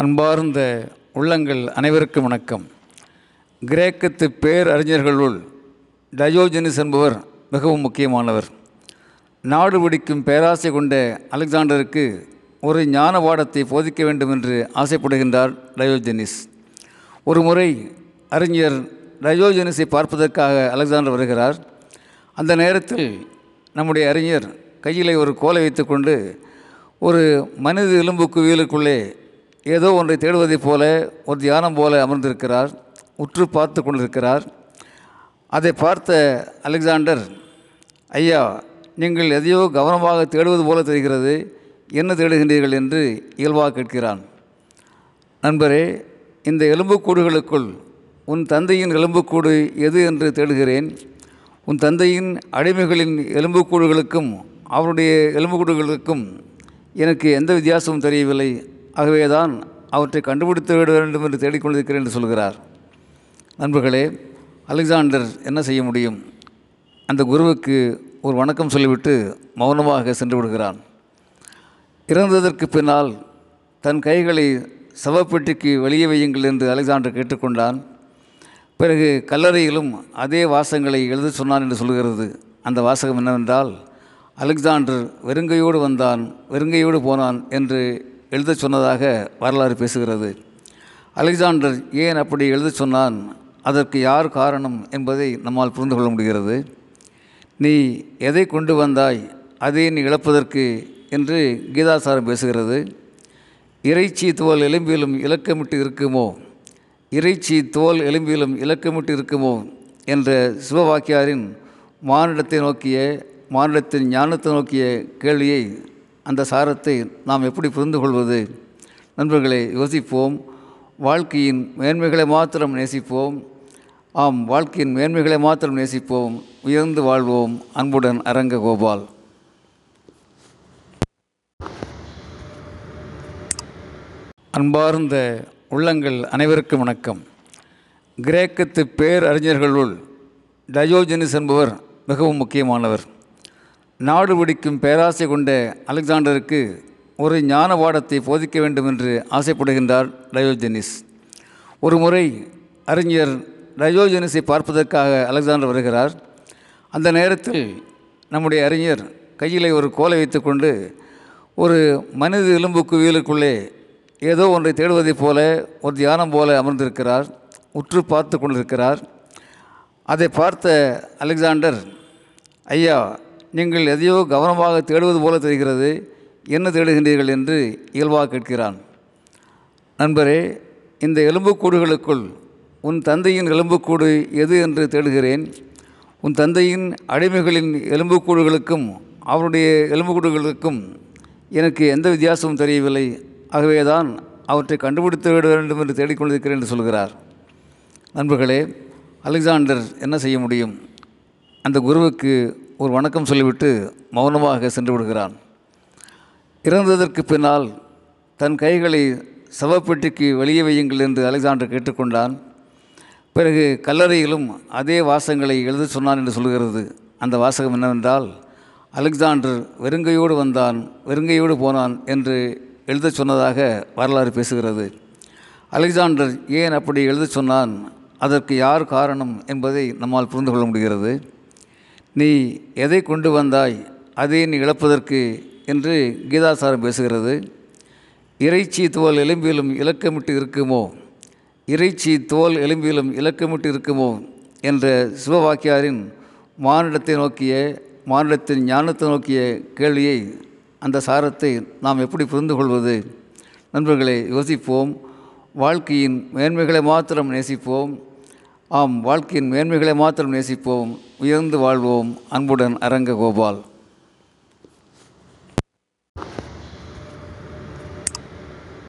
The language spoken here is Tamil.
அன்பார்ந்த உள்ளங்கள் அனைவருக்கும் வணக்கம். கிரேக்கத்து பேரறிஞர்களுள் டயோஜெனிஸ் என்பவர் மிகவும் முக்கியமானவர். நாடு பிடிக்கும் பேராசை கொண்ட அலெக்சாண்டருக்கு ஒரு ஞான பாடத்தை போதிக்க வேண்டும் என்று ஆசைப்படுகின்றார் டயோஜெனிஸ். ஒரு முறை அறிஞர் டயோஜெனிஸை பார்ப்பதற்காக அலெக்சாண்டர் வருகிறார். அந்த நேரத்தில் நம்முடைய அறிஞர் கையில் ஒரு கோலை வைத்துக்கொண்டு ஒரு மனித எலும்பு குவியலுக்குள்ளே ஏதோ ஒன்றை தேடுவதைப் போல ஒரு தியானம் போல அமர்ந்திருக்கிறார் உற்று பார்த்து கொண்டிருக்கிறார். அதை பார்த்த அலெக்சாண்டர் ஐயா நீங்கள் எதையோ கவனமாக தேடுவது போல தெரிகிறது என்ன தேடுகின்றீர்கள்? என்று இயல்பாக கேட்கிறான். நண்பரே இந்த எலும்புக்கூடுகளுக்குள் உன் தந்தையின் எலும்புக்கூடு எது என்று தேடுகிறேன். உன் தந்தையின் அடிமைகளின் எலும்புக்கூடுகளுக்கும் அவருடைய எலும்புக்கூடுகளுக்கும் எனக்கு எந்த வித்தியாசமும் தெரியவில்லை. ஆகவே தான் அவற்றை கண்டுபிடித்து விட வேண்டும் என்று தேடிக்கொண்டிருக்கிறேன் என்று சொல்கிறார். நண்பர்களே அலெக்சாண்டர் என்ன செய்ய முடியும்? அந்த குருவுக்கு ஒரு வணக்கம் சொல்லிவிட்டு மௌனமாக சென்று விடுகிறான். இறந்ததற்கு பின்னால் தன் கைகளை சவப்பெட்டிக்கு வெளியே வையுங்கள் என்று அலெக்சாண்டர் கேட்டுக்கொண்டான். பிறகு கல்லறையிலும் அதே வாசகங்களை எழுத சொன்னான் என்று சொல்கிறது. அந்த வாசகம் என்னவென்றால் அலெக்சாண்டர் வெறுங்கையோடு வந்தான் வெறுங்கையோடு போனான் என்று எழுத சொன்னதாக வரலாறு பேசுகிறது. அலெக்சாண்டர் ஏன் அப்படி எழுத சொன்னான்? அதற்கு யார் காரணம் என்பதை நம்மால் புரிந்து கொள்ள முடிகிறது. நீ எதை கொண்டு வந்தாய்? அதை நீ இழப்பதற்கு என்று கீதாசாரம் பேசுகிறது. இறைச்சி தோல் எலும்பிலும் இலக்கமிட்டு இருக்குமோ? இறைச்சி தோல் எலும்பிலும் இலக்கமிட்டு இருக்குமோ? என்ற சிவவாக்கியாரின் மானிடத்தை நோக்கிய மானிடத்தின் ஞானத்தை நோக்கிய கேள்வியை அந்த சாரத்தை நாம் எப்படி புரிந்து கொள்வது நண்பர்களை யோசிப்போம். வாழ்க்கையின் மேன்மைகளை மாத்திரம் நேசிப்போம். ஆம் வாழ்க்கையின் மேன்மைகளை மாத்திரம் நேசிப்போம். உயர்ந்து வாழ்வோம். அன்புடன் அரங்க கோபால். அன்பார்ந்த உள்ளங்கள் அனைவருக்கும் வணக்கம். கிரேக்கத்து பேரறிஞர்களுள் டயோஜெனிஸ் என்பவர் மிகவும் முக்கியமானவர். நாடு பிடிக்கும் பேராசை கொண்ட அலெக்சாண்டருக்கு ஒரு ஞான பாடத்தை போதிக்க வேண்டும் என்று ஆசைப்படுகின்றார் டயோஜெனிஸ். ஒரு முறை அறிஞர் டயோஜெனிஸை பார்ப்பதற்காக அலெக்சாண்டர் வருகிறார். அந்த நேரத்தில் நம்முடைய அறிஞர் கையில் ஒரு கோலை வைத்துக்கொண்டு ஒரு மனித எலும்பு குவியலுக்குள்ளே ஏதோ ஒன்றை தேடுவதைப் போல ஒரு தியானம் போல அமர்ந்திருக்கிறார் உற்று பார்த்து கொண்டிருக்கிறார். அதை பார்த்த அலெக்சாண்டர் ஐயா நீங்கள் எதையோ கவனமாக தேடுவது போல தெரிகிறது. என்ன தேடுகின்றீர்கள் என்று இயல்பாக கேட்கிறான். நண்பரே இந்த எலும்புக்கூடுகளுக்குள் உன் தந்தையின் எலும்புக்கூடு எது என்று தேடுகிறேன். உன் தந்தையின் அடிமைகளின் எலும்புக்கூடுகளுக்கும் அவருடைய எலும்புக்கூடுகளுக்கும் எனக்கு எந்த வித்தியாசமும் தெரியவில்லை. ஆகவே தான் அவற்றை கண்டுபிடித்து விட வேண்டும் என்று தேடிக்கொண்டிருக்கிறேன் என்று சொல்கிறார். நண்பர்களே அலெக்சாண்டர் என்ன செய்ய முடியும்? அந்த குருவுக்கு ஒரு வணக்கம் சொல்லிவிட்டு மௌனமாக சென்று விடுகிறான். இறந்ததற்கு பின்னால் தன் கைகளை சவப்பெட்டிக்கு வெளியே வையுங்கள் என்று அலெக்சாண்டர் கேட்டுக்கொண்டான். பிறகு கல்லறையிலும் அதே வாசகங்களை எழுத சொன்னான் என்று சொல்கிறது. அந்த வாசகம் என்னவென்றால் அலெக்சாண்டர் வெறுங்கையோடு வந்தான் வெறுங்கையோடு போனான் என்று எழுத சொன்னதாக வரலாறு பேசுகிறது. அலெக்சாண்டர் ஏன் அப்படி எழுத சொன்னான்? அதற்கு யார் காரணம் என்பதை நம்மால் புரிந்து கொள்ள முடிகிறது. நீ எதை கொண்டு வந்தாய்? அதை நீ இழப்பதற்கு என்று கீதாசாரம் பேசுகிறது. இறைச்சி தோல் எலும்பிலும் இலக்கமிட்டு இருக்குமோ? இறைச்சி தோல் எலும்பிலும் இலக்கமிட்டு இருக்குமோ? என்ற சிவவாக்கியாரின் மானிடத்தை நோக்கிய மானிடத்தின் ஞானத்தை நோக்கிய கேள்வியை அந்த சாரத்தை நாம் எப்படி புரிந்து கொள்வது? நண்பர்களை யோசிப்போம். வாழ்க்கையின் மேன்மைகளை மாத்திரம் நேசிப்போம். ஆம் வாழ்க்கையின் மேன்மைகளை மாத்திரம் நேசிப்போம். உயர்ந்து வாழ்வோம். அன்புடன் அரங்க கோபால்